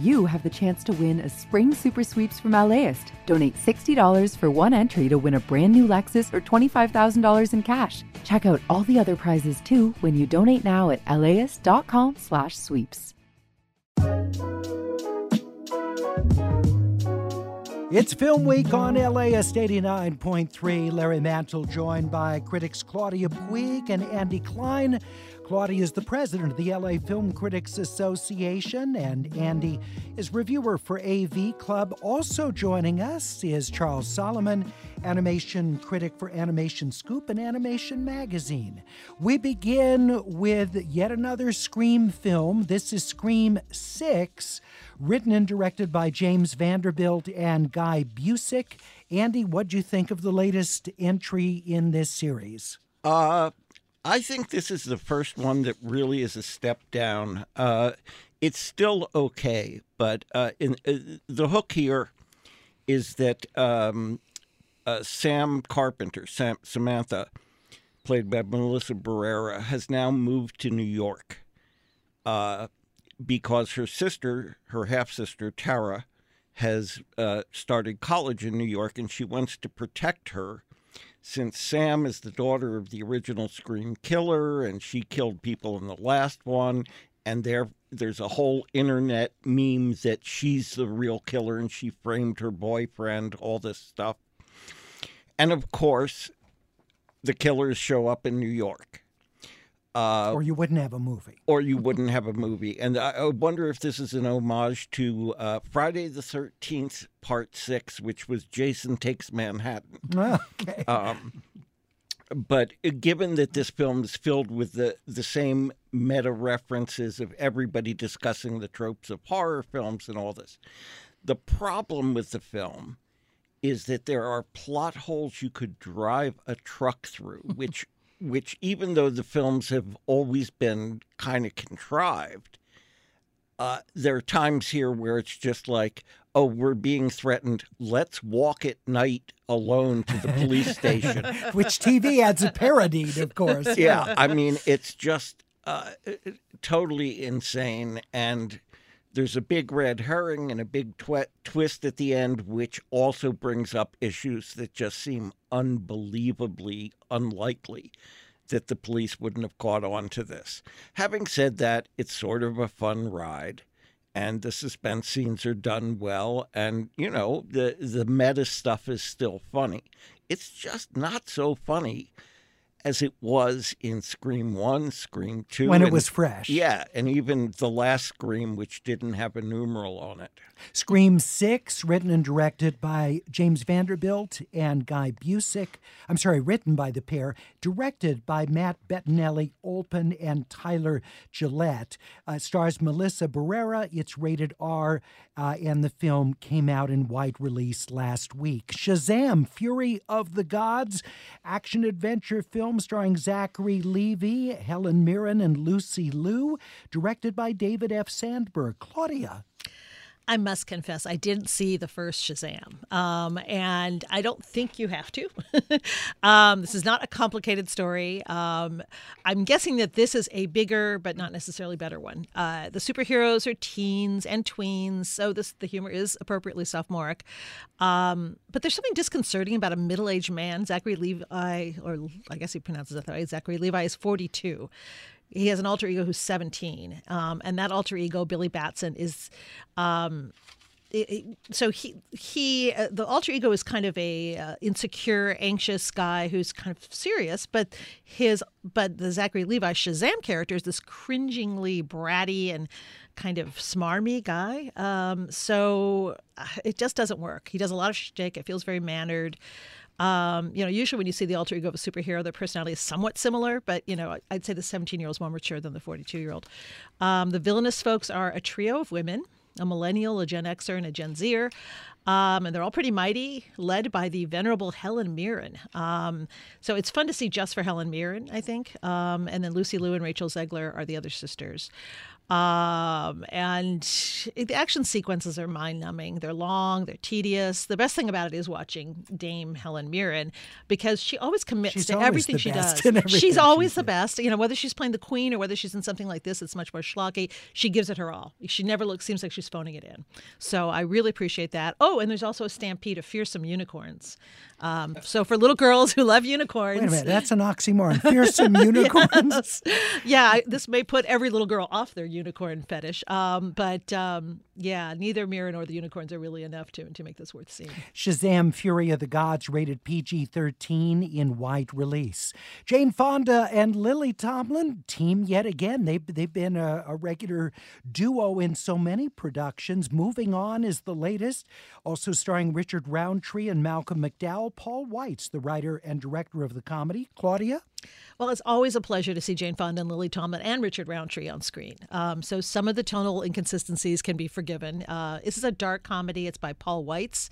you have the chance to win a spring super sweeps from LAist. Donate $60 for one entry to win a brand new Lexus or $25,000 in cash. Check out all the other prizes too when you donate now at laist.com/sweeps. It's Film Week on LAist 89.3. Larry Mantle joined by critics Claudia Puig and Andy Klein. Claudia is the president of the LA Film Critics Association, and Andy is reviewer for AV Club. Also joining us is Charles Solomon, animation critic for Animation Scoop and Animation Magazine. We begin with yet another Scream film. This is Scream 6, written and directed by James Vanderbilt and Guy Busick. Andy, what do you think of the latest entry in this series? Uh, I think this is the first one that really is a step down. Uh, it's still okay, but uh, in, uh, the hook here is that um, uh, Sam Carpenter, Sam, Samantha, played by Melissa Barrera, has now moved to New York uh, because her sister, her half sister Tara, has uh, started college in New York, and she wants to protect her since Sam is the daughter of the original Scream killer and she killed people in the last one, and there there's a whole internet meme that she's the real killer and she framed her boyfriend, all this stuff. And of course, the killers show up in New York. Uh, or you wouldn't have a movie. Or you wouldn't have a movie. And I wonder if this is an homage to uh, Friday the 13th, Part 6, which was Jason Takes Manhattan. Okay. Um, but given that this film is filled with the, the same meta references of everybody discussing the tropes of horror films and all this, the problem with the film is that there are plot holes you could drive a truck through, which which even though the films have always been kind of contrived, uh, there are times here where it's just like, oh, we're being threatened. Let's walk at night alone to the police station. Which TV adds a parody, of course. Yeah, I mean, it's just uh, totally insane. And there's a big red herring and a big tw- twist at the end, which also brings up issues that just seem unbelievably unlikely that the police wouldn't have caught on to this. Having said that, it's sort of a fun ride. And the suspense scenes are done well, and you know the the meta stuff is still funny. It's just not so funny as it was in Scream 1, Scream 2. When it was fresh. Yeah, and even the last Scream, which didn't have a numeral on it. Scream 6, written and directed by James Vanderbilt and Guy Busick. I'm sorry, written by the pair, directed by Matt Bettinelli Olpin and Tyler Gillett. Uh, stars Melissa Barrera. It's rated R, uh, and the film came out in wide release last week. Shazam! Fury of the Gods, action adventure film starring Zachary Levi, Helen Mirren, and Lucy Liu, directed by David F. Sandberg. Claudia. I must confess, I didn't see the first Shazam, um, and I don't think you have to. um, this is not a complicated story. Um, I'm guessing that this is a bigger, but not necessarily better one. Uh, the superheroes are teens and tweens, so this the humor is appropriately sophomoric. Um, but there's something disconcerting about a middle-aged man, Zachary Levi, or I guess he pronounces it that way. Zachary Levi is 42 he has an alter ego who's 17 um, and that alter ego billy batson is um, so he he uh, the alter ego is kind of a uh, insecure anxious guy who's kind of serious but his but the zachary levi shazam character is this cringingly bratty and kind of smarmy guy. Um, so uh, it just doesn't work. He does a lot of shtick. It feels very mannered um, you know, usually when you see the alter ego of a superhero, their personality is somewhat similar, but you know, I'd say the 17 year old is more mature than the 42 year old. Um, the villainous folks are a trio of women a millennial, a Gen Xer, and a Gen Zer. Um, and they're all pretty mighty, led by the venerable Helen Mirren. Um, so it's fun to see just for Helen Mirren, I think. Um, and then Lucy Liu and Rachel Zegler are the other sisters. Um, and the action sequences are mind numbing. They're long, they're tedious. The best thing about it is watching Dame Helen Mirren because she always commits She's to always everything she does. everything She's always the best. You know, whether she's playing the queen or whether she's in something like this, it's much more schlocky. She gives it her all. She never looks seems like she's phoning it in. So I really appreciate that. Oh, and there's also a stampede of fearsome unicorns. Um, so for little girls who love unicorns, Wait a minute, that's an oxymoron. Fearsome unicorns. yeah, this may put every little girl off their unicorn fetish. Um, but um, yeah, neither Mira nor the unicorns are really enough to to make this worth seeing. Shazam Fury of the Gods rated PG 13 in wide release. Jane Fonda and Lily Tomlin team yet again. They've, they've been a, a regular duo in so many productions. Moving On is the latest, also starring Richard Roundtree and Malcolm McDowell. Paul Weitz the writer and director of the comedy. Claudia? Well, it's always a pleasure to see Jane Fonda and Lily Tomlin and Richard Roundtree on screen. Um, so some of the tonal inconsistencies can be forgiven. Uh, this is a dark comedy. It's by Paul Weitz.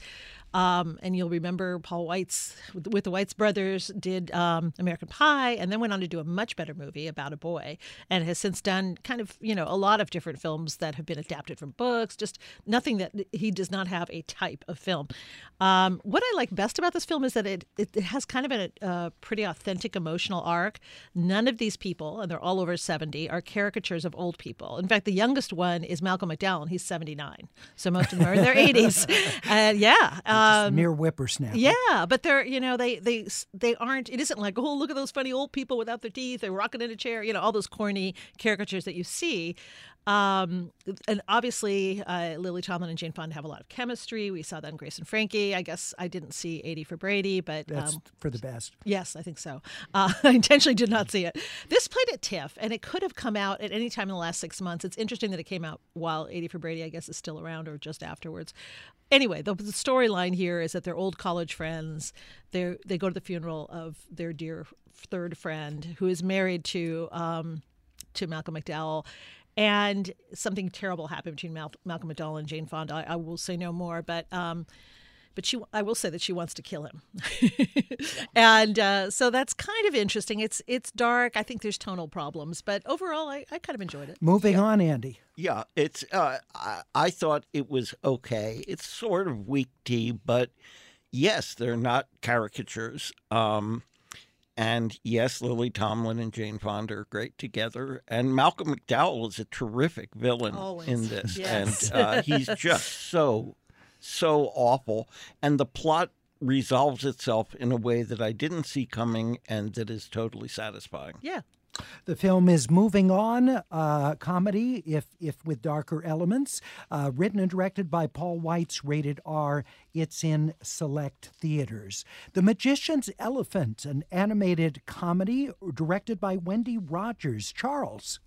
Um, and you'll remember Paul Weitz with, with the Weitz brothers did um, American Pie and then went on to do a much better movie about a boy and has since done kind of, you know, a lot of different films that have been adapted from books, just nothing that he does not have a type of film. Um, what I like best about this film is that it, it, it has kind of a, a pretty authentic emotional arc. None of these people, and they're all over 70, are caricatures of old people. In fact, the youngest one is Malcolm McDowell, and he's 79. So most of them are in their 80s. And yeah. Um, Mere whippersnapper. yeah, but they're you know they they they aren't. It isn't like oh look at those funny old people without their teeth. They're rocking in a chair. You know all those corny caricatures that you see. Um, and obviously, uh, Lily Tomlin and Jane Fonda have a lot of chemistry. We saw that in Grace and Frankie. I guess I didn't see 80 for Brady, but That's um, for the best. Yes, I think so. Uh, I intentionally did not see it. This played at TIFF, and it could have come out at any time in the last six months. It's interesting that it came out while 80 for Brady, I guess, is still around or just afterwards. Anyway, the, the storyline here is that they're old college friends. They they go to the funeral of their dear third friend who is married to um, to Malcolm McDowell. And something terrible happened between Mal- Malcolm McDowell and Jane Fonda. I, I will say no more, but um, but she I will say that she wants to kill him, and uh, so that's kind of interesting. It's it's dark. I think there's tonal problems, but overall, I, I kind of enjoyed it. Moving on, Andy. Yeah, it's. Uh, I, I thought it was okay. It's sort of weak tea, but yes, they're not caricatures. Um, and yes, Lily Tomlin and Jane Fonda are great together, and Malcolm McDowell is a terrific villain Always. in this, Yes. and uh, he's just so so awful. And the plot resolves itself in a way that I didn't see coming, and that is totally satisfying. Yeah. The film is moving on, uh, comedy, if if with darker elements, uh, written and directed by Paul Weitz rated R. It's in select theaters. The Magician's Elephant, an animated comedy directed by Wendy Rogers. Charles.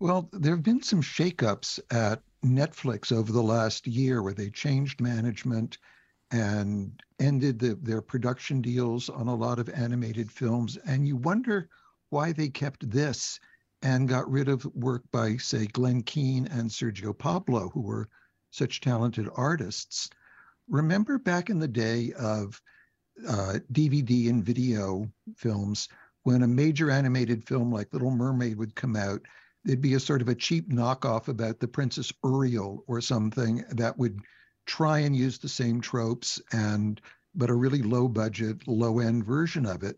Well, there have been some shakeups at Netflix over the last year where they changed management and ended the, their production deals on a lot of animated films. And you wonder why they kept this and got rid of work by, say, Glenn Keane and Sergio Pablo, who were such talented artists. Remember back in the day of uh, DVD and video films, when a major animated film like Little Mermaid would come out, there'd be a sort of a cheap knockoff about the Princess Uriel or something that would try and use the same tropes and but a really low budget, low end version of it.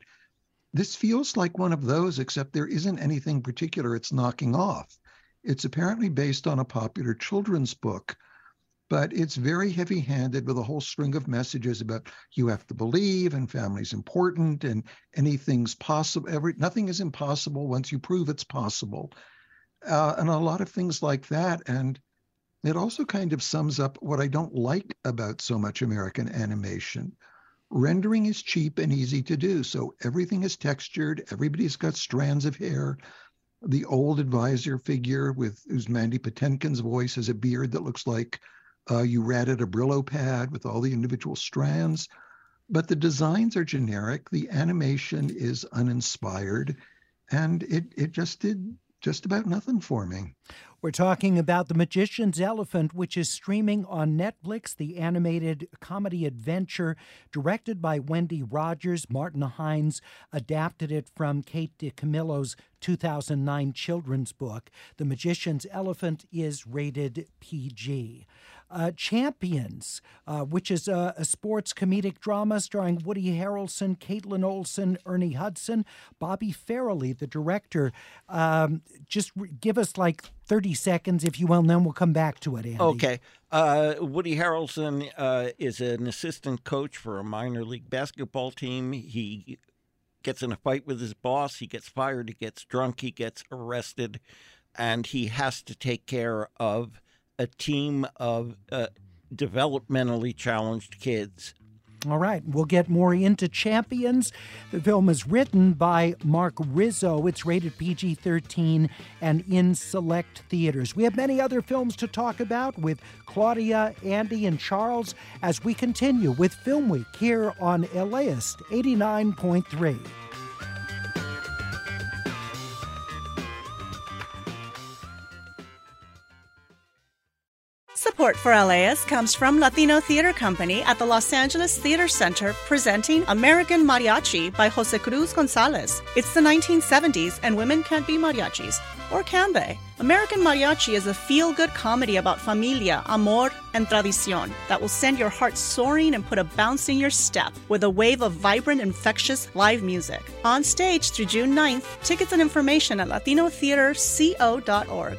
This feels like one of those, except there isn't anything particular it's knocking off. It's apparently based on a popular children's book, but it's very heavy handed with a whole string of messages about you have to believe and family's important and anything's possible. Every, nothing is impossible once you prove it's possible. Uh, and a lot of things like that. And it also kind of sums up what I don't like about so much American animation. Rendering is cheap and easy to do. So everything is textured, everybody's got strands of hair. The old advisor figure with whose Mandy Patinkin's voice has a beard that looks like uh, you ratted a Brillo pad with all the individual strands. But the designs are generic, the animation is uninspired, and it, it just did just about nothing for me. We're talking about The Magician's Elephant, which is streaming on Netflix, the animated comedy adventure directed by Wendy Rogers. Martin Hynes adapted it from Kate DiCamillo's 2009 children's book. The Magician's Elephant is rated PG uh, Champions, uh, which is a, a, sports comedic drama starring Woody Harrelson, Kaitlin Olson, Ernie Hudson, Bobby Farrelly, the director. Um, just re- give us like 30 seconds, if you will, and then we'll come back to it, Andy. Okay. Uh, Woody Harrelson uh, is an assistant coach for a minor league basketball team. He gets in a fight with his boss. He gets fired. He gets drunk. He gets arrested. And he has to take care of a team of uh, developmentally challenged kids. All right, we'll get more into Champions. The film is written by Mark Rizzo. It's rated PG 13 and in select theaters. We have many other films to talk about with Claudia, Andy, and Charles as we continue with Film Week here on LAist 89.3. Support for LAist comes from Latino Theater Company at the Los Angeles Theater Center presenting American Mariachi by Jose Cruz Gonzalez. It's the 1970s and women can't be mariachis. Or can they? American Mariachi is a feel good comedy about familia, amor, and tradicion that will send your heart soaring and put a bounce in your step with a wave of vibrant, infectious live music. On stage through June 9th, tickets and information at latinotheaterco.org.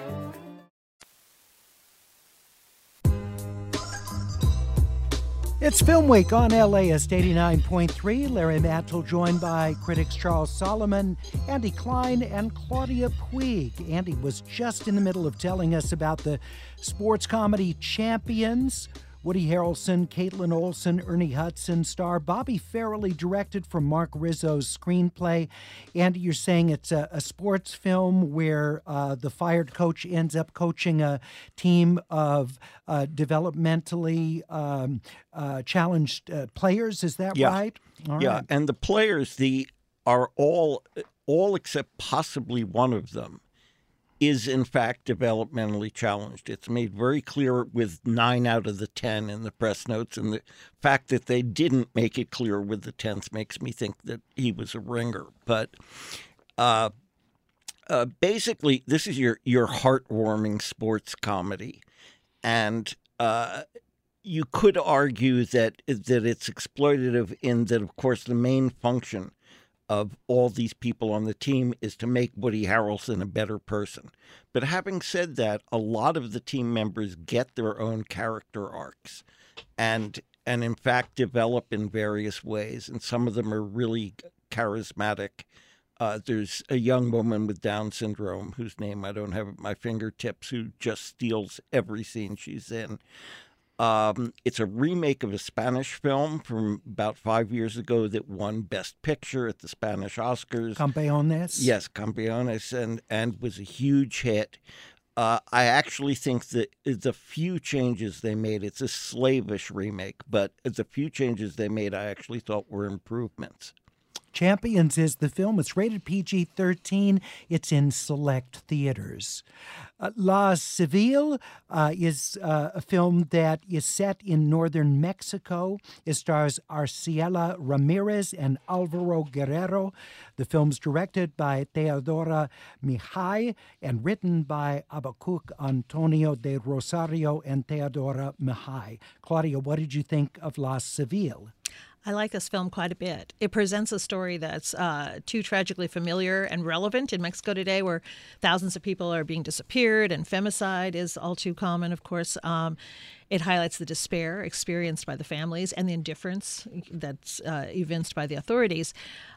It's Film Week on LAist 89.3. Larry Mantle joined by critics Charles Solomon, Andy Klein, and Claudia Puig. Andy was just in the middle of telling us about the sports comedy Champions Woody Harrelson, Kaitlin Olson, Ernie Hudson star. Bobby Farrelly directed from Mark Rizzo's screenplay. And you're saying it's a, a sports film where uh, the fired coach ends up coaching a team of uh, developmentally um, uh, challenged uh, players. Is that yeah. right? All yeah, right. and the players the are all all except possibly one of them is in fact developmentally challenged. It's made very clear with nine out of the 10 in the press notes. And the fact that they didn't make it clear with the 10th makes me think that he was a ringer. But uh, uh, basically, this is your, your heartwarming sports comedy. And uh, you could argue that that it's exploitative in that, of course, the main function of all these people on the team is to make Woody Harrelson a better person. But having said that, a lot of the team members get their own character arcs and and in fact develop in various ways and some of them are really charismatic. Uh, there's a young woman with Down syndrome whose name I don't have at my fingertips who just steals every scene she's in. Um, it's a remake of a Spanish film from about five years ago that won Best Picture at the Spanish Oscars. Campeones? Yes, Campeones, and, and was a huge hit. Uh, I actually think that the few changes they made, it's a slavish remake, but the few changes they made I actually thought were improvements. Champions is the film. It's rated PG 13. It's in select theaters. Uh, La Civil uh, is uh, a film that is set in northern Mexico. It stars Arcelia Ramirez and Alvaro Guerrero. The film's directed by Teodora Mihai and written by Habacuc Antonio de Rosario and Teodora Mihai. Claudia, what did you think of La Civil? I like this film quite a bit. It presents a story that's uh, too tragically familiar and relevant in Mexico today, where thousands of people are being disappeared and femicide is all too common, of course. Um, It highlights the despair experienced by the families and the indifference that's uh, evinced by the authorities.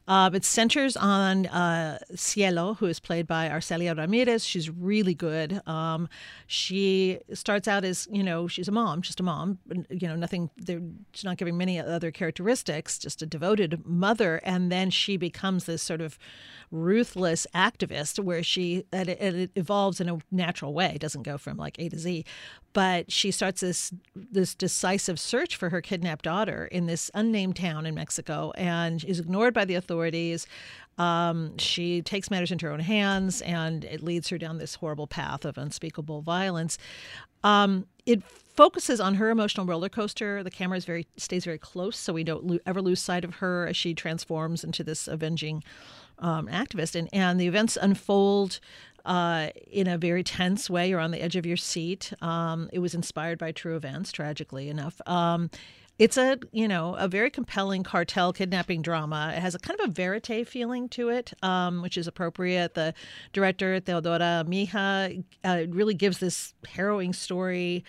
Uh, it centers on uh, Cielo, who is played by Arcelia Ramirez. She's really good. Um, she starts out as, you know, she's a mom, just a mom. You know, nothing, she's not giving many other characteristics, just a devoted mother. And then she becomes this sort of ruthless activist where she, and it, it evolves in a natural way. It doesn't go from like A to Z but she starts this this decisive search for her kidnapped daughter in this unnamed town in Mexico, and is ignored by the authorities. Um, she takes matters into her own hands, and it leads her down this horrible path of unspeakable violence. Um, it focuses on her emotional roller coaster. The camera is very stays very close, so we don't lo- ever lose sight of her as she transforms into this avenging um, activist. And and the events unfold uh, in a very tense way. You're on the edge of your seat. Um, it was inspired by true events, tragically enough. Um, it's a you know a very compelling cartel kidnapping drama. It has a kind of a verite feeling to it, um, which is appropriate. The director Teodora Mihai uh, really gives this harrowing story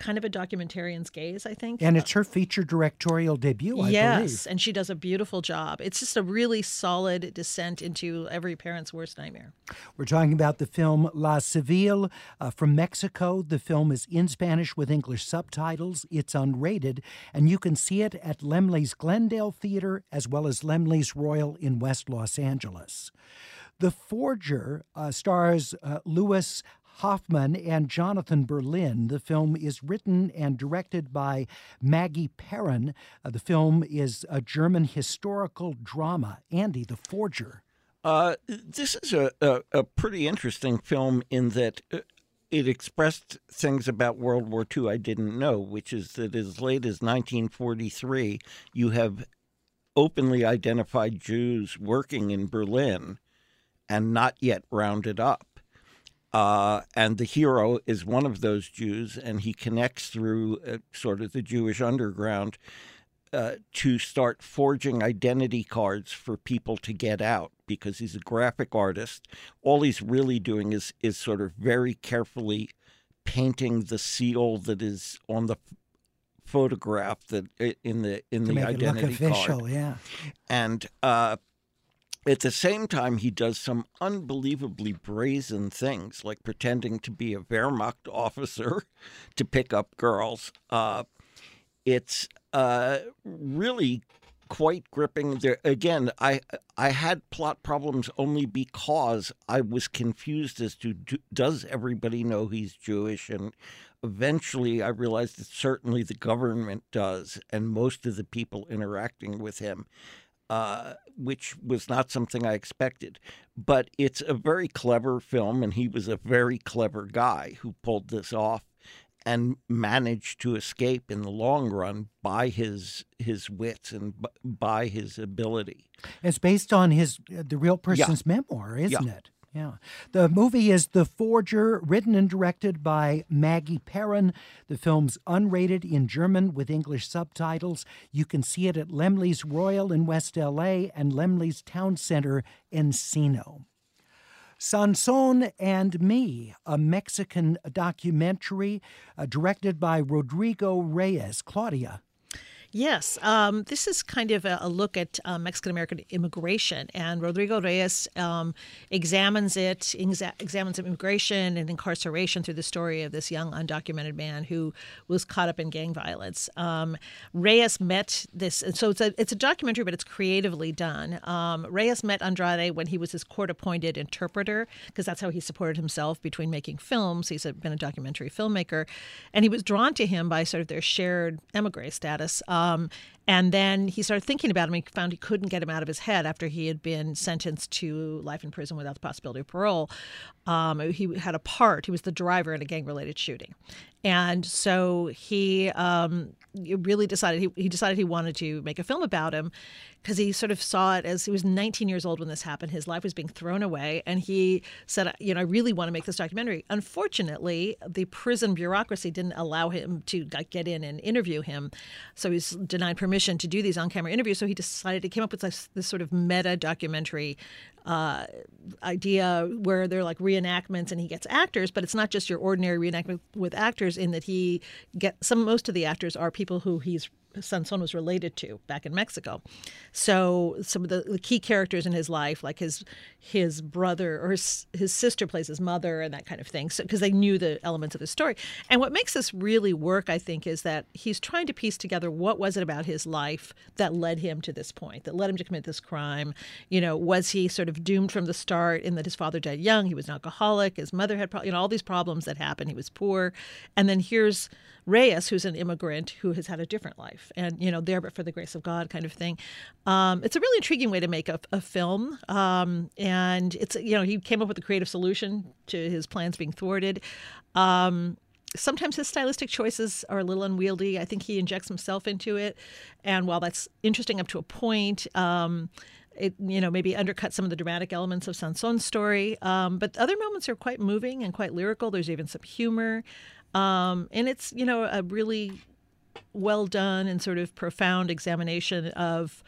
kind of a documentarian's gaze, I think. And it's her feature directorial debut, I yes, believe. and she does a beautiful job. It's just a really solid descent into every parent's worst nightmare. We're talking about the film La Civil uh, from Mexico. The film is in Spanish with English subtitles. It's unrated, and you can see it at Laemmle's Glendale Theater as well as Laemmle's Royal in West Los Angeles. The Forger uh, stars uh, Louis Hofmann and Jonathan Berlin. The film is written and directed by Maggie Peren. Uh, the film is a German historical drama. Andy, The Forger. Uh, this is a, a, a, pretty interesting film in that uh, it expressed things about World War II I didn't know, which is that as late as 1943, you have openly identified Jews working in Berlin and not yet rounded up. Uh, and the hero is one of those Jews, and he connects through uh, sort of the Jewish underground uh, to start forging identity cards for people to get out because he's a graphic artist. All he's really doing is is sort of very carefully painting the seal that is on the photograph that in the in to the identity official, card. Yeah, and uh, at the same time, he does some unbelievably brazen things, like pretending to be a Wehrmacht officer to pick up girls. Uh, it's uh, really quite gripping. There again, I I had plot problems only because I was confused as to do, does everybody know he's Jewish, and eventually I realized that certainly the government does, and most of the people interacting with him. Uh, which was not something I expected. But it's a very clever film, and he was a very clever guy who pulled this off and managed to escape in the long run by his his wits and by his ability. It's based on his the real person's yeah. memoir, isn't yeah. it? Yeah. The movie is The Forger, written and directed by Maggie Peren. The film's unrated in German with English subtitles. You can see it at Laemmle's Royal in West LA and Laemmle's Town Center in Encino. Sansón and Me, a Mexican documentary uh, directed by Rodrigo Reyes. Claudia. Yes, um, this is kind of a, a look at uh, Mexican American immigration, and Rodrigo Reyes um, examines it, exa- examines immigration and incarceration through the story of this young undocumented man who was caught up in gang violence. Um, Reyes met this, so it's a it's a documentary, but it's creatively done. Um, Reyes met Andrade when he was his court-appointed interpreter, because that's how he supported himself between making films. He's a, been a documentary filmmaker, and he was drawn to him by sort of their shared emigre status. Um, and then he started thinking about him. He found he couldn't get him out of his head after he had been sentenced to life in prison without the possibility of parole. Um, he had a part. He was the driver in a gang-related shooting, and so he um, really decided he, he decided he wanted to make a film about him because he sort of saw it as he was 19 years old when this happened. His life was being thrown away, and he said, "You know, I really want to make this documentary." Unfortunately, the prison bureaucracy didn't allow him to get in and interview him, so he's denied permission permission to do these on-camera interviews, so he decided he came up with this, this sort of meta documentary uh, idea where they're like reenactments, and he gets actors, but it's not just your ordinary reenactment with actors. In that he get some most of the actors are people who he's Sansón was related to back in Mexico. So some of the, the, key characters in his life, like his his brother or his, his sister plays his mother and that kind of thing, because so, they knew the elements of his story. And what makes this really work, I think, is that he's trying to piece together what was it about his life that led him to this point, that led him to commit this crime. You know, was he sort of doomed from the start in that his father died young, he was an alcoholic, his mother had, you know, all these problems that happened. He was poor, and then here's Reyes, who's an immigrant who has had a different life, and you know, there but for the grace of God, kind of thing. Um, it's a really intriguing way to make a, a film, um, and it's you know, he came up with a creative solution to his plans being thwarted. Um, sometimes his stylistic choices are a little unwieldy. I think he injects himself into it, and while that's interesting up to a point. Um, it you know maybe undercut some of the dramatic elements of Sansón's story, um, but other moments are quite moving and quite lyrical. There's even some humor. Um, and it's, you know, a really well done and sort of profound examination of,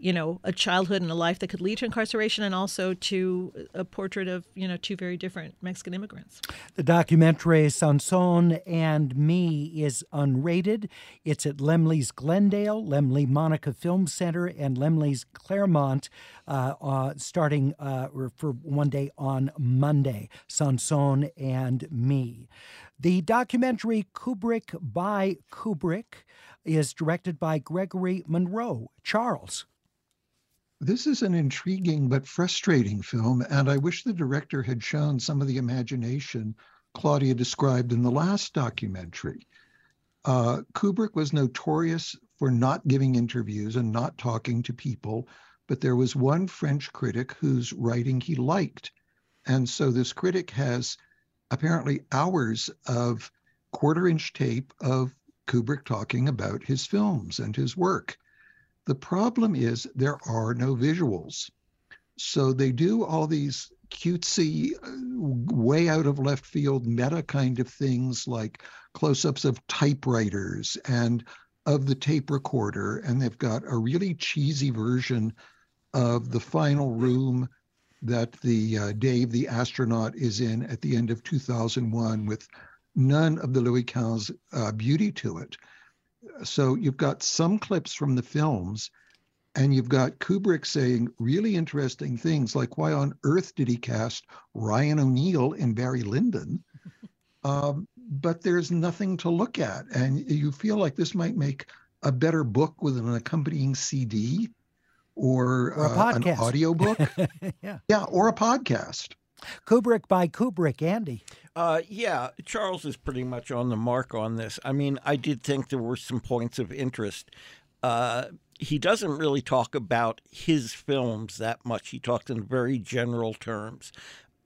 you know, a childhood and a life that could lead to incarceration and also to a portrait of, you know, two very different Mexican immigrants. The documentary Sansón and Me is unrated. It's at Laemmle's Glendale, lemley Monica Film Center, and Laemmle's Claremont uh, uh, starting uh, for one day on Monday. Sansón and Me. The documentary Kubrick by Kubrick is directed by Gregory Monro. Charles. This is an intriguing but frustrating film, and I wish the director had shown some of the imagination Claudia described in the last documentary. Uh, Kubrick was notorious for not giving interviews and not talking to people, but there was one French critic whose writing he liked. And so this critic has apparently hours of quarter inch tape of Kubrick talking about his films and his work. The problem is there are no visuals. So they do all these cutesy, uh, way out of left field meta kind of things like close ups of typewriters and of the tape recorder. And they've got a really cheesy version of the final room that the uh, Dave the astronaut is in at the end of 2001 with none of the Louis XV uh, beauty to it. So you've got some clips from the films, and you've got Kubrick saying really interesting things like, why on earth did he cast Ryan O'Neal in Barry Lyndon? Um, but there's nothing to look at. And you feel like this might make a better book with an accompanying CD or, or a uh, an audiobook. yeah. Yeah, or a podcast. Kubrick by Kubrick, Andy. Uh, yeah, Charles is pretty much on the mark on this. I mean, I did think there were some points of interest. Uh, he doesn't really talk about his films that much. He talks in very general terms.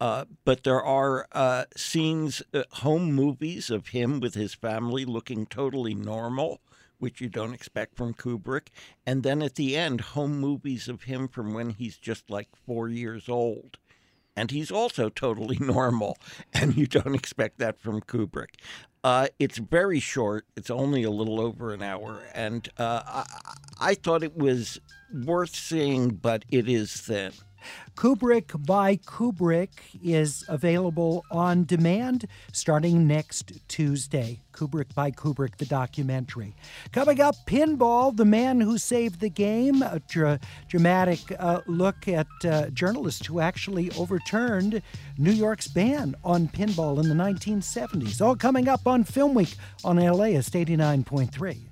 Uh, but there are uh, scenes, uh, home movies of him with his family looking totally normal which you don't expect from Kubrick. And then at the end, home movies of him from when he's just like four years old. And he's also totally normal, and you don't expect that from Kubrick. Uh, it's very short. It's only a little over an hour, and uh, I, I thought it was worth seeing, but it is thin. Kubrick by Kubrick is available on demand starting next Tuesday. Kubrick by Kubrick, the documentary. Coming up, Pinball, the man who saved the game, a dra- dramatic uh, look at uh, journalists who actually overturned New York's ban on pinball in the 1970s. All coming up on Film Week on LAist 89.3.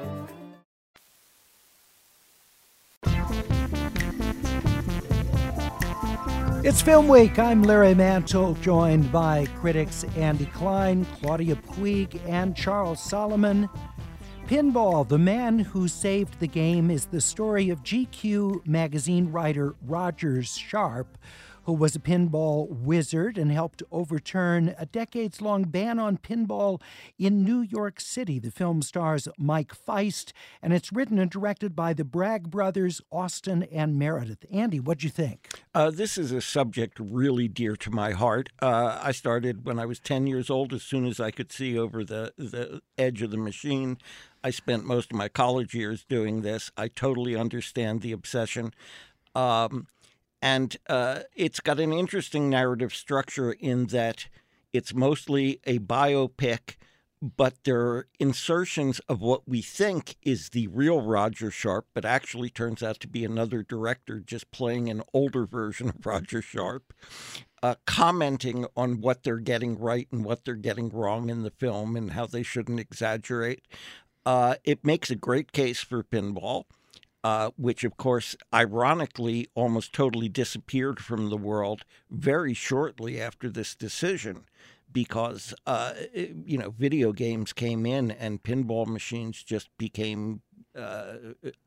It's Film Week. I'm Larry Mantle, joined by critics Andy Klein, Claudia Puig, and Charles Solomon. Pinball, the man who saved the game, is the story of GQ magazine writer Rogers Sharpe, who was a pinball wizard and helped overturn a decades long ban on pinball in New York City. The film stars Mike Faist, and it's written and directed by the Bragg brothers, Austin and Meredith. Andy, what'd you think? Uh, this is a subject really dear to my heart. Uh, I started when I was 10 years old, as soon as I could see over the, the edge of the machine. I spent most of my college years doing this. I totally understand the obsession. Um, and uh, it's got an interesting narrative structure in that it's mostly a biopic, but there are insertions of what we think is the real Roger Sharpe, but actually turns out to be another director just playing an older version of Roger Sharpe, uh, commenting on what they're getting right and what they're getting wrong in the film and how they shouldn't exaggerate. Uh, it makes a great case for pinball uh, which of course, ironically, almost totally disappeared from the world very shortly after this decision because, uh, you know, video games came in and pinball machines just became uh,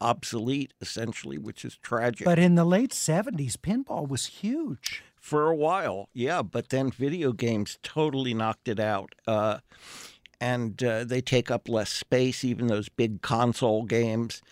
obsolete, essentially, which is tragic. But in the late 70s, pinball was huge. For a while, yeah, but then video games totally knocked it out. Uh, and uh, they take up less space, even those big console games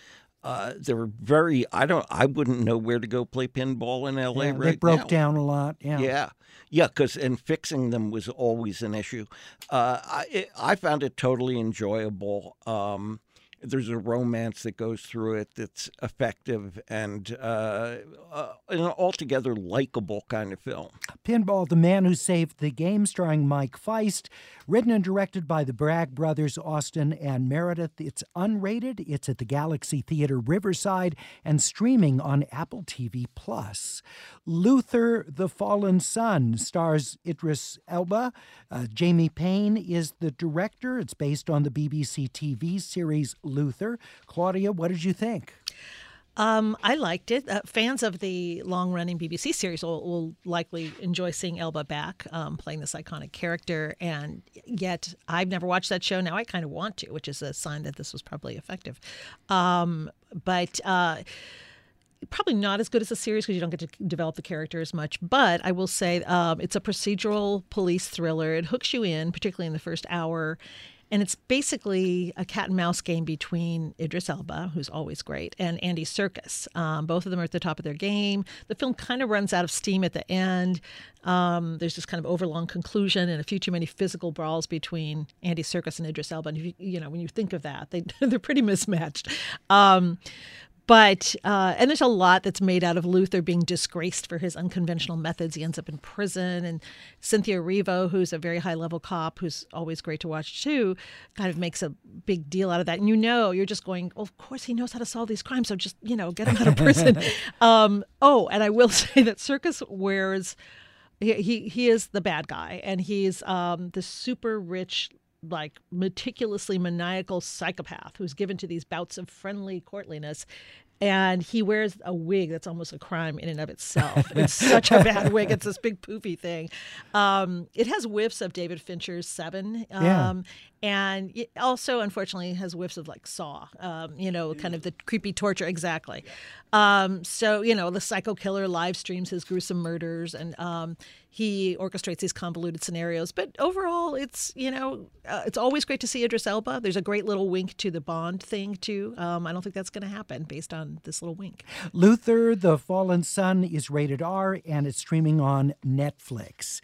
uh, they were very. I don't. I wouldn't know where to go play pinball in L.A. Yeah, right they broke now. down a lot. Yeah. Yeah, yeah. Because and fixing them was always an issue. Uh, I it, I found it totally enjoyable. Um, there's a romance that goes through it that's effective and uh, uh, an altogether likable kind of film. Pinball, The Man Who Saved the Game, starring Mike Faist, written and directed by the Bragg brothers, Austin and Meredith. It's unrated. It's at the Galaxy Theater Riverside and streaming on Apple TV Plus. Luther, The Fallen Sun, stars Idris Elba. Uh, Jamie Payne is the director. It's based on the BBC TV series Luther. Claudia, what did you think? Um, I liked it. Uh, fans of the long-running BBC series will, will likely enjoy seeing Elba back um, playing this iconic character. And yet, I've never watched that show. Now I kind of want to, which is a sign that this was probably effective. Um, but. Uh, probably not as good as a series because you don't get to develop the character as much. But I will say um, it's a procedural police thriller. It hooks you in, particularly in the first hour. And it's basically a cat and mouse game between Idris Elba, who's always great, and Andy Serkis. Um, both of them are at the top of their game. The film kind of runs out of steam at the end. Um, there's this kind of overlong conclusion and a few too many physical brawls between Andy Serkis and Idris Elba. And you, you know, when you think of that, they they're pretty mismatched. Um, but uh, and there's a lot that's made out of Luther being disgraced for his unconventional methods. He ends up in prison, and Cynthia Erivo, who's a very high level cop, who's always great to watch too, kind of makes a big deal out of that. And you know, you're just going, well, of course he knows how to solve these crimes, so just you know, get him out of prison. um, oh, and I will say that Serkis wears. He, he, he is the bad guy, and he's um, the super rich like meticulously maniacal psychopath who's given to these bouts of friendly courtliness and he wears a wig that's almost a crime in and of itself. It's such a bad wig. It's this big poofy thing. Um, it has whiffs of David Fincher's Seven, um, Yeah. And it also, unfortunately, has whiffs of like Saw. Um, you know, kind of the creepy torture. Exactly. Um, so you know, the psycho killer live streams his gruesome murders, and um, he orchestrates these convoluted scenarios. But overall, it's you know, uh, it's always great to see Idris Elba. There's a great little wink to the Bond thing too. Um, I don't think that's going to happen based on this little wink. Luther, The Fallen Sun is rated R and it's streaming on Netflix.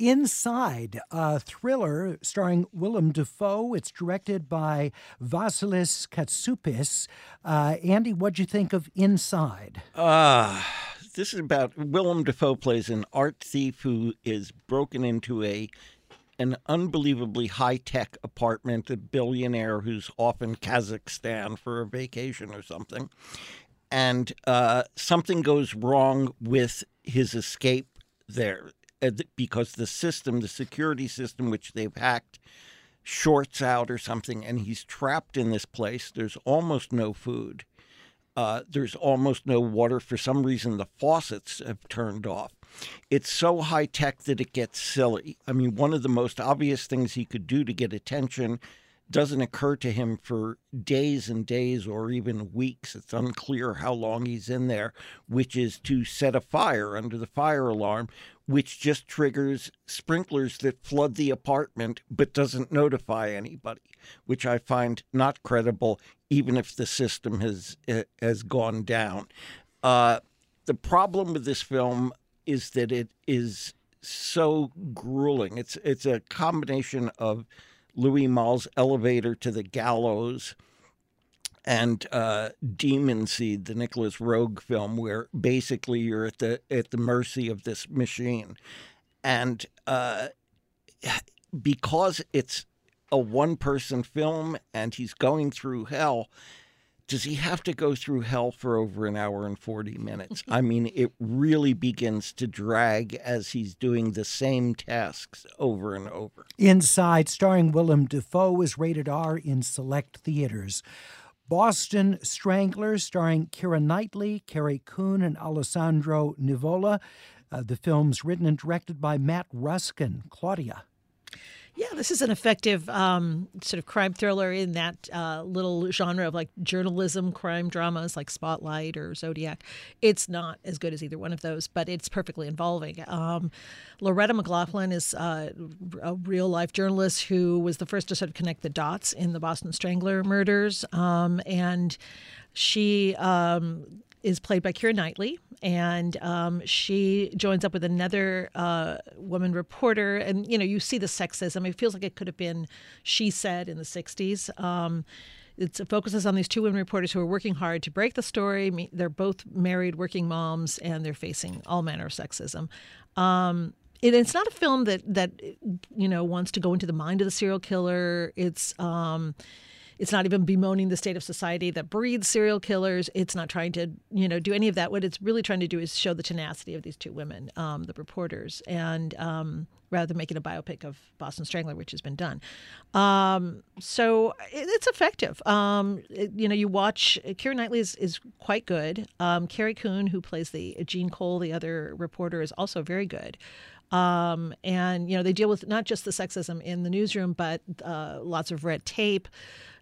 Inside, a thriller starring Willem Dafoe. It's directed by Vasilis Katsoupis. Uh, Andy, what'd you think of Inside? Uh this is about Willem Dafoe plays an art thief who is broken into a an unbelievably high tech apartment, a billionaire who's off in Kazakhstan for a vacation or something. And uh, something goes wrong with his escape there because the system, the security system which they've hacked, shorts out or something, and he's trapped in this place. There's almost no food. Uh, there's almost no water. For some reason, the faucets have turned off. It's so high tech that it gets silly. I mean, one of the most obvious things he could do to get attention doesn't occur to him for days and days or even weeks. It's unclear how long he's in there, which is to set a fire under the fire alarm, which just triggers sprinklers that flood the apartment but doesn't notify anybody, which I find not credible, even if the system has eh, has gone down. Uh, the problem with this film is that it is so grueling. It's it's a combination of Louis Malle's elevator to the gallows and uh, Demon Seed, the Nicolas Roeg film, where basically you're at the at the mercy of this machine, and uh, because it's a one person film and he's going through hell, does he have to go through hell for over an hour and 40 minutes? I mean, it really begins to drag as he's doing the same tasks over and over. Inside, starring Willem Dafoe, is rated R in select theaters. Boston Strangler, starring Keira Knightley, Carrie Coon, and Alessandro Nivola. Uh, the film's written and directed by Matt Ruskin. Claudia. Yeah, this is an effective um, sort of crime thriller in that uh, little genre of like journalism crime dramas like Spotlight or Zodiac. It's not as good as either one of those, but it's perfectly involving. Um, Loretta McLaughlin is uh, a real life journalist who was the first to sort of connect the dots in the Boston Strangler murders. Um, and she um, is played by Keira Knightley, and um, she joins up with another uh, woman reporter. And you know, you see the sexism. It feels like it could have been she said in the '60s. Um, it focuses on these two women reporters who are working hard to break the story. They're both married, working moms, and they're facing all manner of sexism. Um, it, it's not a film that that you know wants to go into the mind of the serial killer. It's um, it's not even bemoaning the state of society that breeds serial killers. It's not trying to, you know, do any of that. What it's really trying to do is show the tenacity of these two women, um, the reporters, and um, rather than making a biopic of Boston Strangler, which has been done. Um, so it, it's effective. Um, it, you know, you watch Keira Knightley is, is quite good. Um, Carrie Coon, who plays the Jean Cole, the other reporter, is also very good. Um, and you know they deal with not just the sexism in the newsroom, but uh, lots of red tape,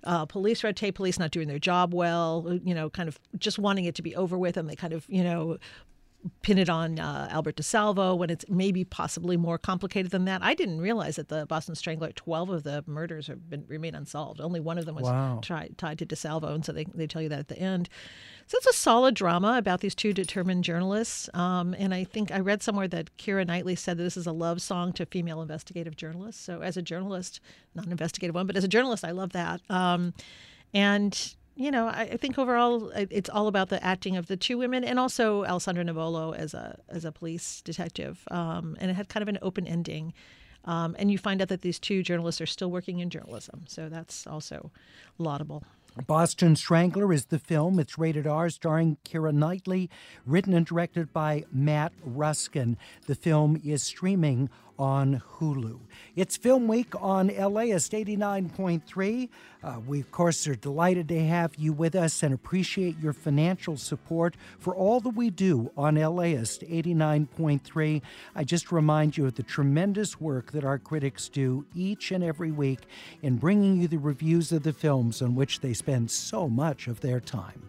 uh, police red tape, police not doing their job well, you know, kind of just wanting it to be over with, and they kind of you know pin it on uh, Albert DeSalvo when it's maybe possibly more complicated than that. I didn't realize that the Boston Strangler, 12 of the murders have been remain unsolved. Only one of them was wow. tied to DeSalvo, and so they, they tell you that at the end. So it's a solid drama about these two determined journalists. Um, and I think I read somewhere that Keira Knightley said that this is a love song to female investigative journalists. So as a journalist, not an investigative one, but as a journalist, I love that. Um, and you know, I, I, think overall it's all about the acting of the two women and also Alessandro Nivola as a as a police detective. Um, and it had kind of an open ending. Um, and you find out that these two journalists are still working in journalism, so that's also laudable. Boston Strangler is the film. It's rated R, starring Keira Knightley, written and directed by Matt Ruskin. The film is streaming on Hulu. It's Film Week on LAist 89.3. Uh, we, of course, are delighted to have you with us and appreciate your financial support for all that we do on LAist 89.3. I just remind you of the tremendous work that our critics do each and every week in bringing you the reviews of the films on which they spend so much of their time.